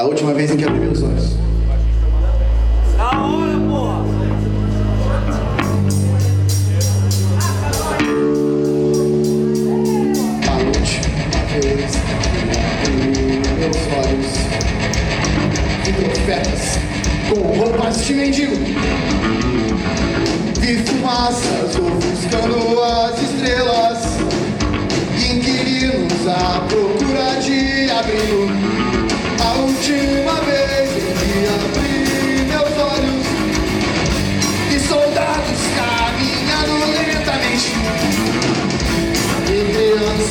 A última vez em que abri meus olhos. Da hora, porra! A última vez que abri meus olhos. Vi profetas com roupas de mendigo. Vi fumaças ofuscando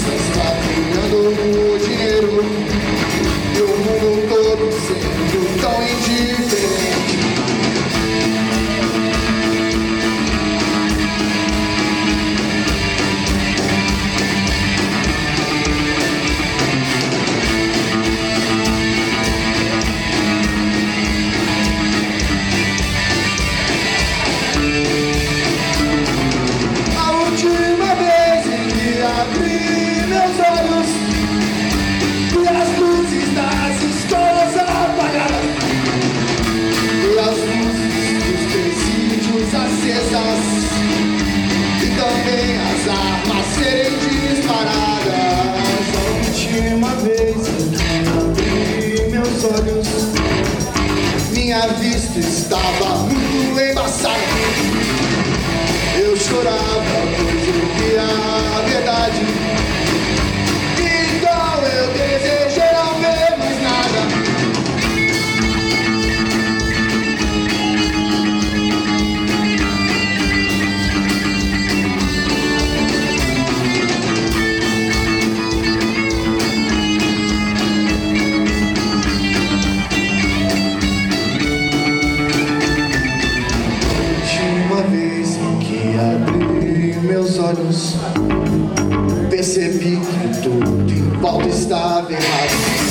Thank you. As armas serem disparadas. A última vez em que abri meus olhos. Minha vista estava muito embaçada. Eu chorava, percebi que tudo em volta estava errado.